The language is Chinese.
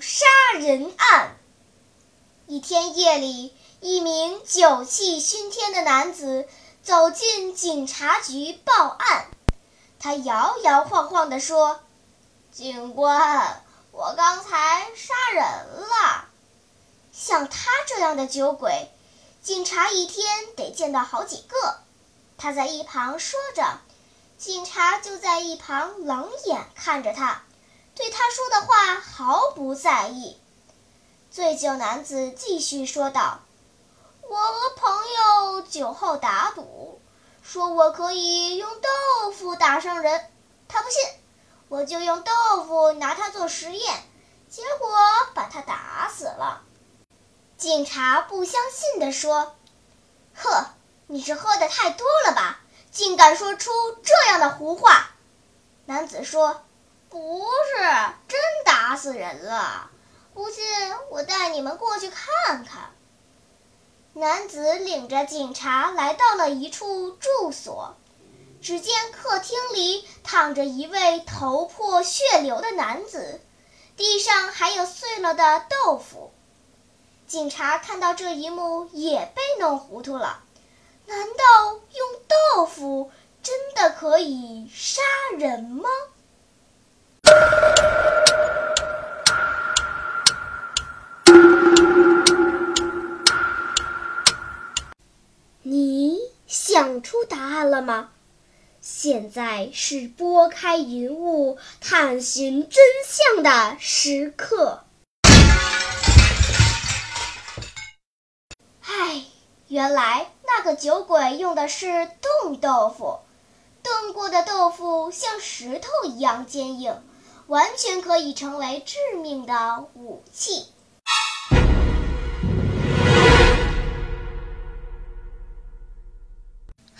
杀人案。一天夜里，一名酒气熏天的男子走进警察局报案。他摇摇晃晃地说：“警官，我刚才杀人了。”像他这样的酒鬼，警察一天得见到好几个。他在一旁说着，警察就在一旁冷眼看着他，对他说的话毫不在意。醉酒男子继续说道：“我和朋友酒后打赌。”说我可以用豆腐打伤人，他不信，我就用豆腐拿他做实验，结果把他打死了。警察不相信地说：“呵，你是喝的太多了吧？竟敢说出这样的胡话！”男子说：“不是，真打死人了。不信，我带你们过去看看。”男子领着警察来到了一处住所，只见客厅里躺着一位头破血流的男子，地上还有碎了的豆腐。警察看到这一幕也被弄糊涂了，难道用豆腐真的可以杀人吗？你想出答案了吗？现在是拨开云雾探寻真相的时刻。唉，原来那个酒鬼用的是冻豆腐，冻过的豆腐像石头一样坚硬，完全可以成为致命的武器。